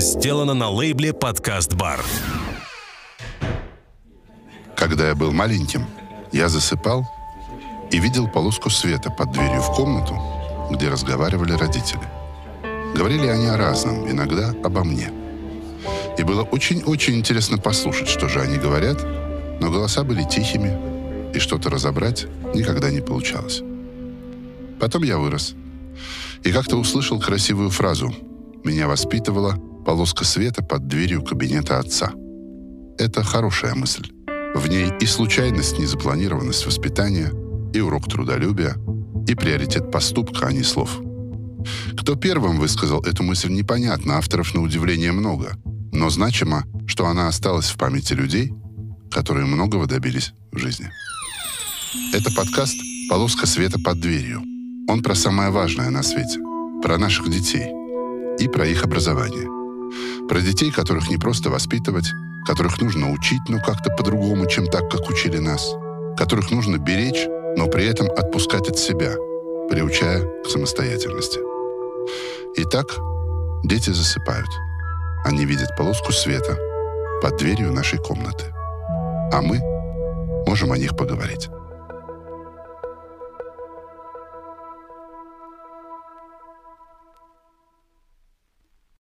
сделано на лейбле «Подкаст Бар». Когда я был маленьким, я засыпал и видел полоску света под дверью в комнату, где разговаривали родители. Говорили они о разном, иногда обо мне. И было очень-очень интересно послушать, что же они говорят, но голоса были тихими, и что-то разобрать никогда не получалось. Потом я вырос. И как-то услышал красивую фразу. Меня воспитывала полоска света под дверью кабинета отца. Это хорошая мысль. В ней и случайность, незапланированность воспитания, и урок трудолюбия, и приоритет поступка, а не слов. Кто первым высказал эту мысль, непонятно, авторов на удивление много. Но значимо, что она осталась в памяти людей, которые многого добились в жизни. Это подкаст «Полоска света под дверью». Он про самое важное на свете. Про наших детей. И про их образование. Про детей, которых не просто воспитывать, которых нужно учить, но как-то по-другому, чем так, как учили нас. Которых нужно беречь, но при этом отпускать от себя, приучая к самостоятельности. Итак, дети засыпают. Они видят полоску света под дверью нашей комнаты. А мы можем о них поговорить.